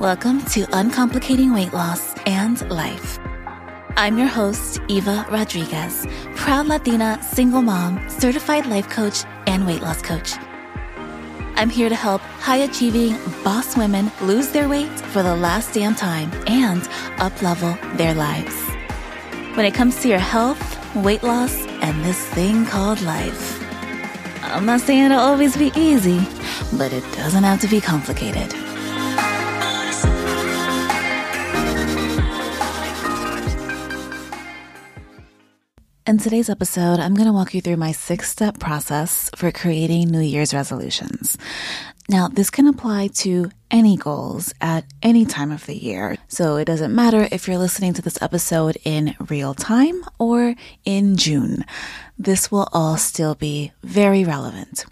Welcome to Uncomplicating Weight Loss and Life. I'm your host, Eva Rodriguez, proud Latina, single mom, certified life coach, and weight loss coach. I'm here to help high achieving boss women lose their weight for the last damn time and uplevel their lives. When it comes to your health, weight loss, and this thing called life, I'm not saying it'll always be easy, but it doesn't have to be complicated. In today's episode, I'm going to walk you through my six step process for creating New Year's resolutions. Now, this can apply to any goals at any time of the year. So it doesn't matter if you're listening to this episode in real time or in June. This will all still be very relevant.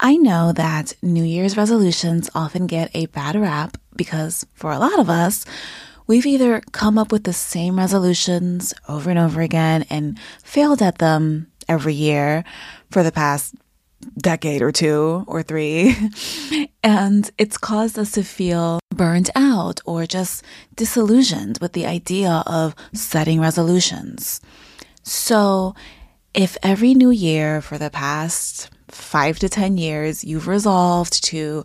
I know that New Year's resolutions often get a bad rap because for a lot of us, We've either come up with the same resolutions over and over again and failed at them every year for the past decade or two or three. and it's caused us to feel burned out or just disillusioned with the idea of setting resolutions. So, if every new year for the past five to 10 years, you've resolved to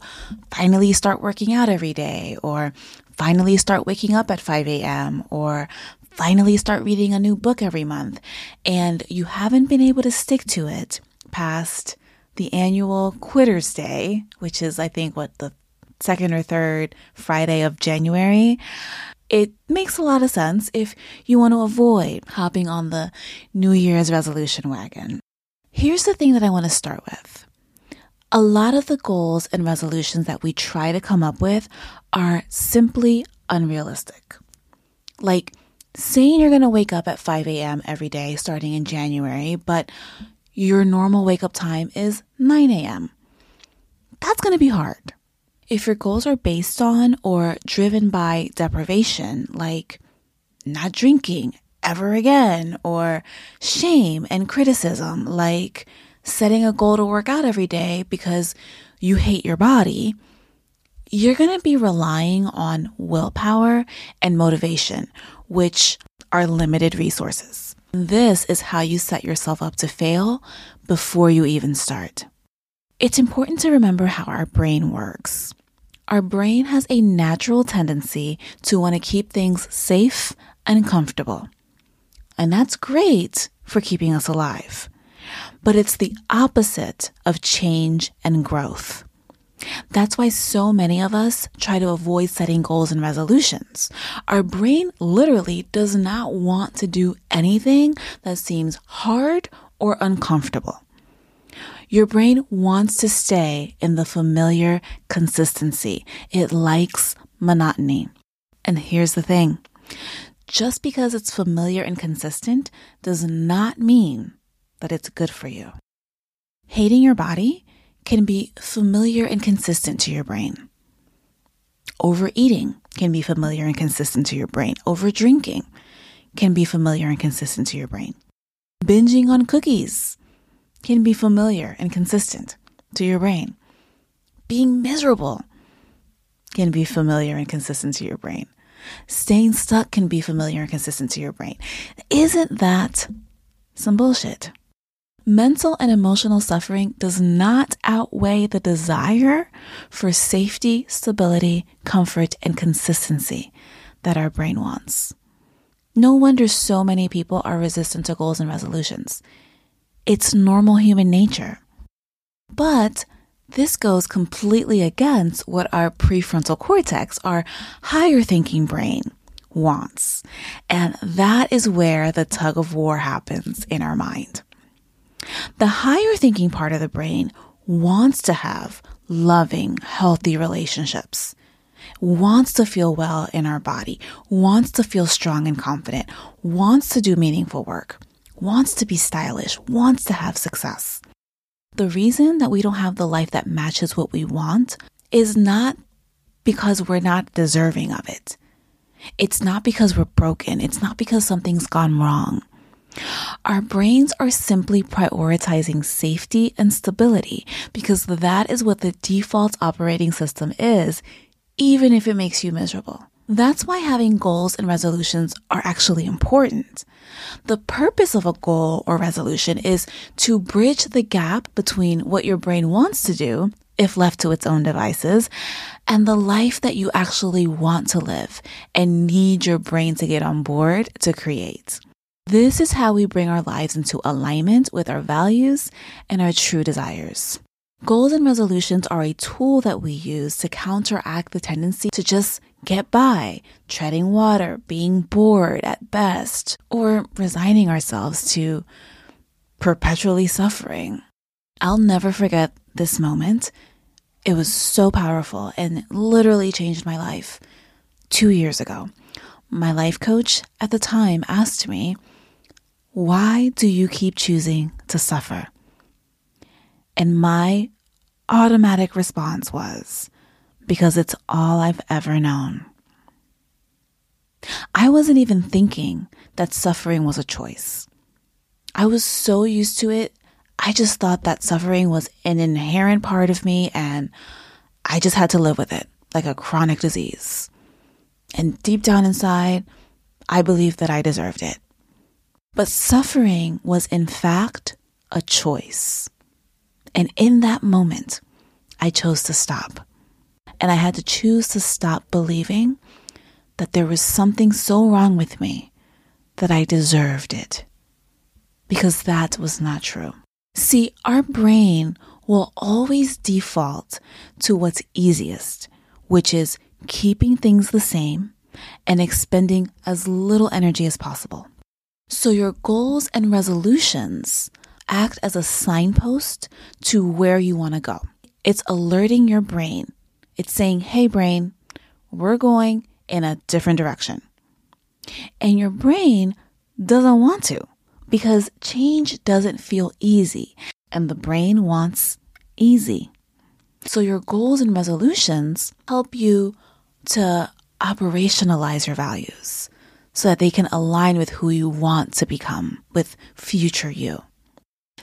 finally start working out every day or finally start waking up at 5 a.m. or finally start reading a new book every month and you haven't been able to stick to it past the annual Quitters Day, which is, I think, what the second or third Friday of January. It makes a lot of sense if you want to avoid hopping on the New Year's resolution wagon. Here's the thing that I want to start with. A lot of the goals and resolutions that we try to come up with are simply unrealistic. Like saying you're going to wake up at 5 a.m. every day starting in January, but your normal wake up time is 9 a.m. That's going to be hard. If your goals are based on or driven by deprivation, like not drinking ever again, or shame and criticism, like setting a goal to work out every day because you hate your body, you're going to be relying on willpower and motivation, which are limited resources. This is how you set yourself up to fail before you even start. It's important to remember how our brain works. Our brain has a natural tendency to want to keep things safe and comfortable. And that's great for keeping us alive but it's the opposite of change and growth. That's why so many of us try to avoid setting goals and resolutions. Our brain literally does not want to do anything that seems hard or uncomfortable. Your brain wants to stay in the familiar consistency. It likes monotony. And here's the thing. Just because it's familiar and consistent does not mean that it's good for you. Hating your body can be familiar and consistent to your brain. Overeating can be familiar and consistent to your brain. Over drinking can be familiar and consistent to your brain. Binging on cookies can be familiar and consistent to your brain. Being miserable can be familiar and consistent to your brain. Staying stuck can be familiar and consistent to your brain. Isn't that some bullshit? Mental and emotional suffering does not outweigh the desire for safety, stability, comfort, and consistency that our brain wants. No wonder so many people are resistant to goals and resolutions. It's normal human nature. But this goes completely against what our prefrontal cortex, our higher thinking brain, wants. And that is where the tug of war happens in our mind. The higher thinking part of the brain wants to have loving, healthy relationships, wants to feel well in our body, wants to feel strong and confident, wants to do meaningful work, wants to be stylish, wants to have success. The reason that we don't have the life that matches what we want is not because we're not deserving of it. It's not because we're broken. It's not because something's gone wrong. Our brains are simply prioritizing safety and stability because that is what the default operating system is even if it makes you miserable. That's why having goals and resolutions are actually important. The purpose of a goal or resolution is to bridge the gap between what your brain wants to do, if left to its own devices, and the life that you actually want to live and need your brain to get on board to create. This is how we bring our lives into alignment with our values and our true desires. Goals and resolutions are a tool that we use to counteract the tendency to just get by, treading water, being bored at best, or resigning ourselves to perpetually suffering. I'll never forget this moment. It was so powerful and literally changed my life. Two years ago, my life coach at the time asked me, Why do you keep choosing to suffer? And my automatic response was, Because it's all I've ever known. I wasn't even thinking that suffering was a choice. I was so used to it, I just thought that suffering was an inherent part of me and I just had to live with it like a chronic disease. And deep down inside, I believed that I deserved it. But suffering was in fact a choice. And in that moment, I chose to stop. And I had to choose to stop believing that there was something so wrong with me that I deserved it. Because that was not true. See, our brain will always default to what's easiest, which is keeping things the same and expending as little energy as possible. So your goals and resolutions act as a signpost to where you want to go. It's alerting your brain. It's saying, hey, brain, we're going in a different direction. And your brain doesn't want to because change doesn't feel easy and the brain wants easy. So your goals and resolutions help you to operationalize your values so that they can align with who you want to become, with future you.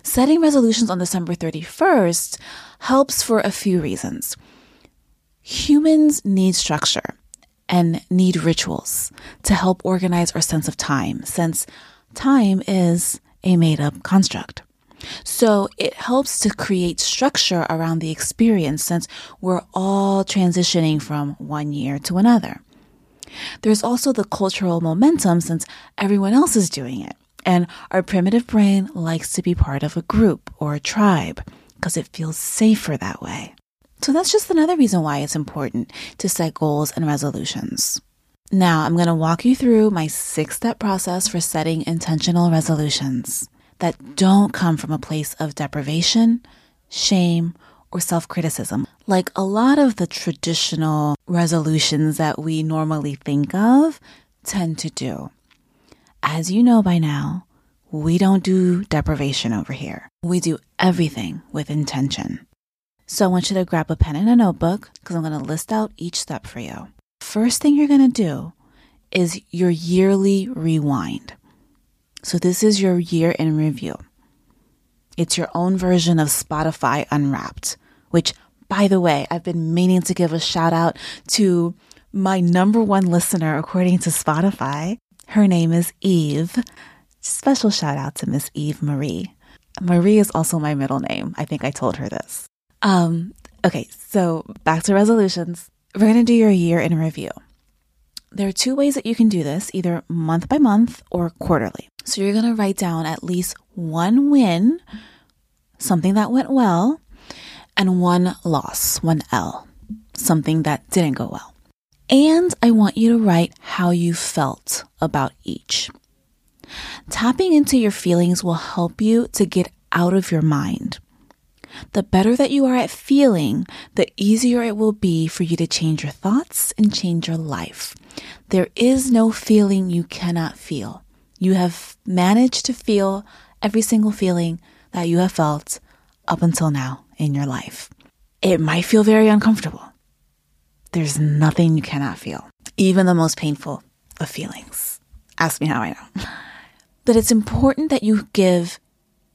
Setting resolutions on December 31st helps for a few reasons. Humans need structure and need rituals to help organize our sense of time, since time is a made up construct. So it helps to create structure around the experience since we're all transitioning from one year to another. There's also the cultural momentum since everyone else is doing it. And our primitive brain likes to be part of a group or a tribe because it feels safer that way. So that's just another reason why it's important to set goals and resolutions. Now, I'm going to walk you through my six step process for setting intentional resolutions that don't come from a place of deprivation, shame, or self criticism. Like a lot of the traditional resolutions that we normally think of tend to do. As you know by now, we don't do deprivation over here. We do everything with intention. So I want you to grab a pen and a notebook because I'm going to list out each step for you. First thing you're going to do is your yearly rewind. So this is your year in review. It's your own version of Spotify Unwrapped, which, by the way, I've been meaning to give a shout out to my number one listener according to Spotify. Her name is Eve. Special shout out to Miss Eve Marie. Marie is also my middle name. I think I told her this. Um, okay, so back to resolutions. We're going to do your year in review. There are two ways that you can do this, either month by month or quarterly. So you're going to write down at least one win, something that went well, and one loss, one L, something that didn't go well. And I want you to write how you felt about each. Tapping into your feelings will help you to get out of your mind. The better that you are at feeling, the easier it will be for you to change your thoughts and change your life. There is no feeling you cannot feel. You have managed to feel every single feeling that you have felt up until now in your life. It might feel very uncomfortable. There's nothing you cannot feel, even the most painful of feelings. Ask me how I know. But it's important that you give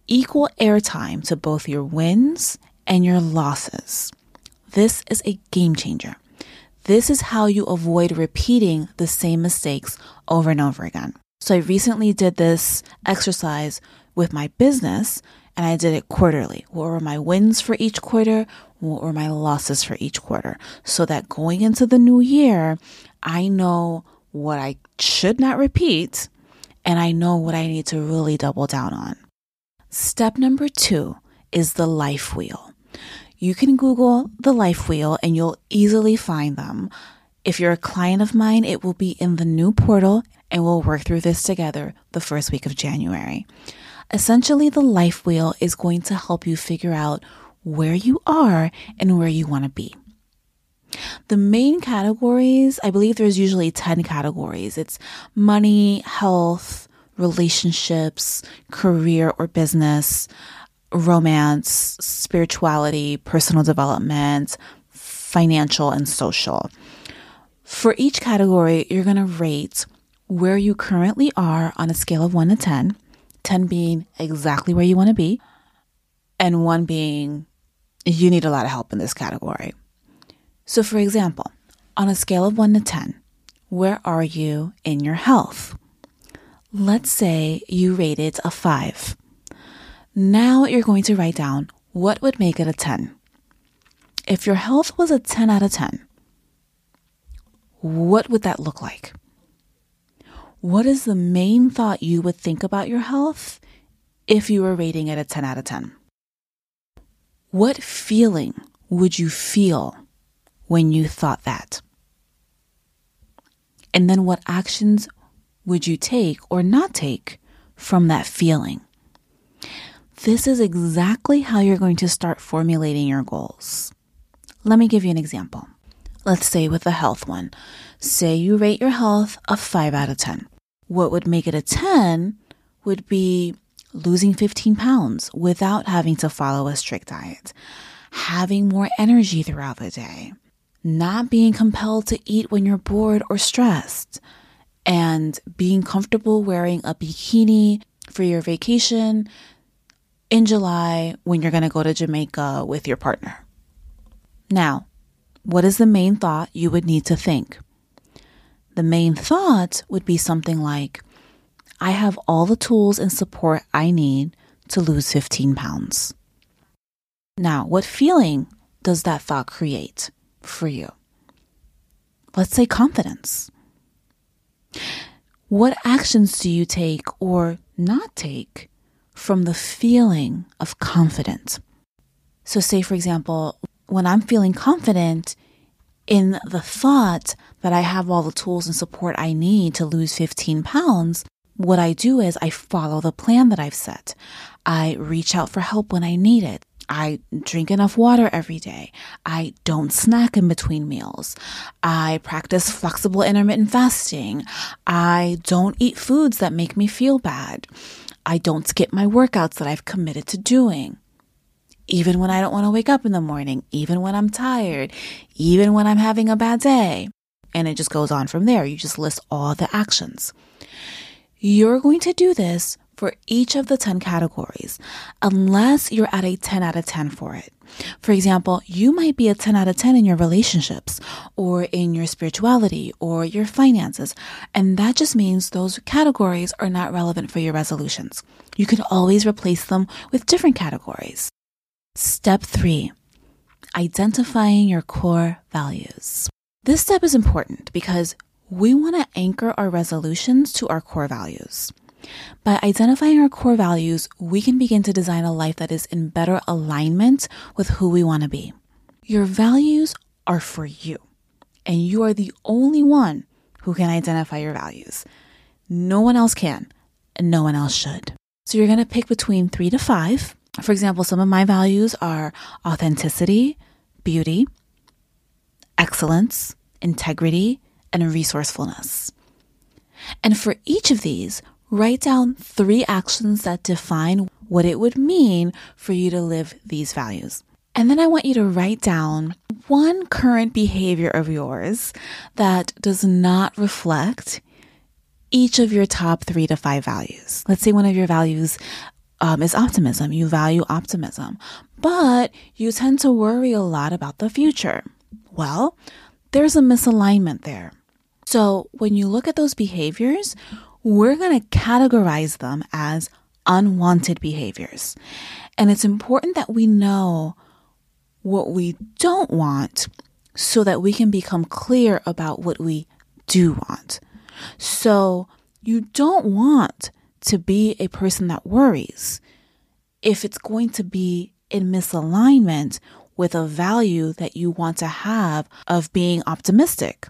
equal airtime to both your wins and your losses. This is a game changer. This is how you avoid repeating the same mistakes over and over again. So I recently did this exercise with my business and I did it quarterly. What were my wins for each quarter? What were my losses for each quarter? So that going into the new year, I know what I should not repeat and I know what I need to really double down on. Step number two is the life wheel. You can Google the life wheel and you'll easily find them. If you're a client of mine, it will be in the new portal and we'll work through this together the first week of January. Essentially, the life wheel is going to help you figure out where you are and where you want to be. The main categories, I believe there's usually 10 categories. It's money, health, relationships, career or business, romance, spirituality, personal development, financial, and social. For each category, you're going to rate where you currently are on a scale of 1 to 10, 10 being exactly where you want to be, and 1 being you need a lot of help in this category. So, for example, on a scale of 1 to 10, where are you in your health? Let's say you rated a 5. Now you're going to write down what would make it a 10. If your health was a 10 out of 10, what would that look like? What is the main thought you would think about your health if you were rating it a 10 out of 10? What feeling would you feel when you thought that? And then what actions would you take or not take from that feeling? This is exactly how you're going to start formulating your goals. Let me give you an example. Let's say with the health one. Say you rate your health a 5 out of 10. What would make it a 10 would be losing 15 pounds without having to follow a strict diet, having more energy throughout the day, not being compelled to eat when you're bored or stressed, and being comfortable wearing a bikini for your vacation in July when you're going to go to Jamaica with your partner. Now, what is the main thought you would need to think? The main thought would be something like, I have all the tools and support I need to lose 15 pounds. Now, what feeling does that thought create for you? Let's say confidence. What actions do you take or not take from the feeling of confidence? So, say, for example, when I'm feeling confident in the thought that I have all the tools and support I need to lose 15 pounds, what I do is I follow the plan that I've set. I reach out for help when I need it. I drink enough water every day. I don't snack in between meals. I practice flexible intermittent fasting. I don't eat foods that make me feel bad. I don't skip my workouts that I've committed to doing even when I don't want to wake up in the morning, even when I'm tired, even when I'm having a bad day. And it just goes on from there. You just list all the actions. You're going to do this for each of the 10 categories, unless you're at a 10 out of 10 for it. For example, you might be a 10 out of 10 in your relationships or in your spirituality or your finances. And that just means those categories are not relevant for your resolutions. You can always replace them with different categories. Step three, identifying your core values. This step is important because we want to anchor our resolutions to our core values. By identifying our core values, we can begin to design a life that is in better alignment with who we want to be. Your values are for you, and you are the only one who can identify your values. No one else can, and no one else should. So you're going to pick between three to five for example, some of my values are authenticity, beauty, excellence, integrity, and resourcefulness. And for each of these, write down three actions that define what it would mean for you to live these values. And then I want you to write down one current behavior of yours that does not reflect each of your top three to five values. Let's say one of your values um, is optimism. You value optimism, but you tend to worry a lot about the future. Well, there's a misalignment there. So when you look at those behaviors, we're going to categorize them as unwanted behaviors. And it's important that we know what we don't want so that we can become clear about what we do want. So you don't want to be a person that worries if it's going to be in misalignment with a value that you want to have of being optimistic.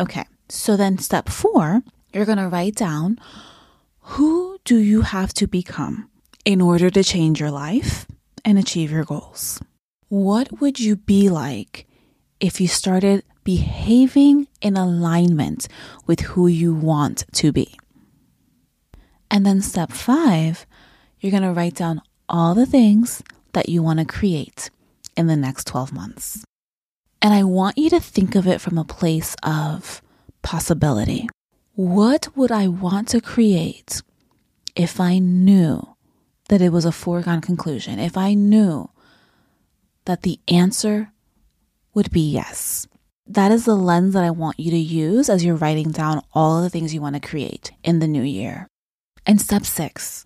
Okay, so then step four, you're going to write down who do you have to become in order to change your life and achieve your goals? What would you be like if you started behaving in alignment with who you want to be? And then step five, you're going to write down all the things that you want to create in the next 12 months. And I want you to think of it from a place of possibility. What would I want to create if I knew that it was a foregone conclusion? If I knew that the answer would be yes. That is the lens that I want you to use as you're writing down all the things you want to create in the new year. And step six,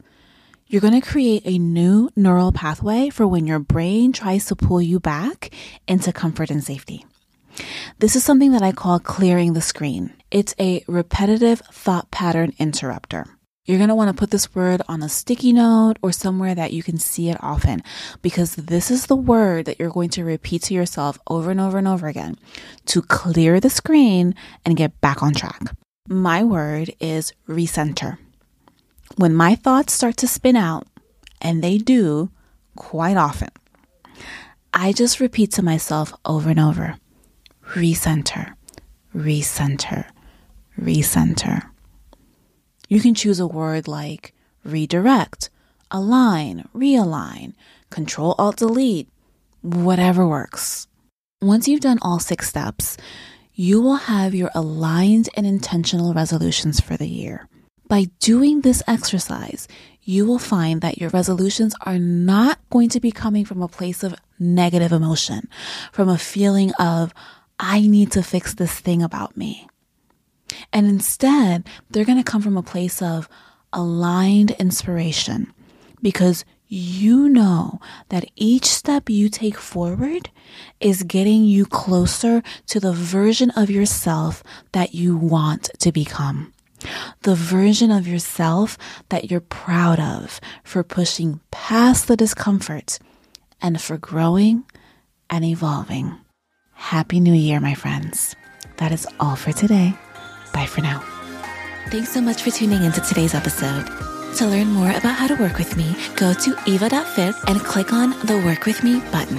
you're going to create a new neural pathway for when your brain tries to pull you back into comfort and safety. This is something that I call clearing the screen. It's a repetitive thought pattern interrupter. You're going to want to put this word on a sticky note or somewhere that you can see it often because this is the word that you're going to repeat to yourself over and over and over again to clear the screen and get back on track. My word is recenter. When my thoughts start to spin out, and they do quite often, I just repeat to myself over and over recenter, recenter, recenter. You can choose a word like redirect, align, realign, control alt delete, whatever works. Once you've done all six steps, you will have your aligned and intentional resolutions for the year. By doing this exercise, you will find that your resolutions are not going to be coming from a place of negative emotion, from a feeling of, I need to fix this thing about me. And instead, they're going to come from a place of aligned inspiration because you know that each step you take forward is getting you closer to the version of yourself that you want to become the version of yourself that you're proud of for pushing past the discomfort and for growing and evolving. Happy New Year, my friends. That is all for today. Bye for now. Thanks so much for tuning into today's episode. To learn more about how to work with me, go to eva.fit and click on the Work With Me button.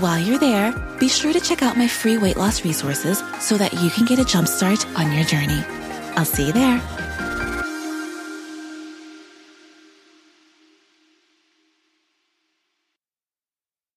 While you're there, be sure to check out my free weight loss resources so that you can get a jumpstart on your journey. I'll see you there.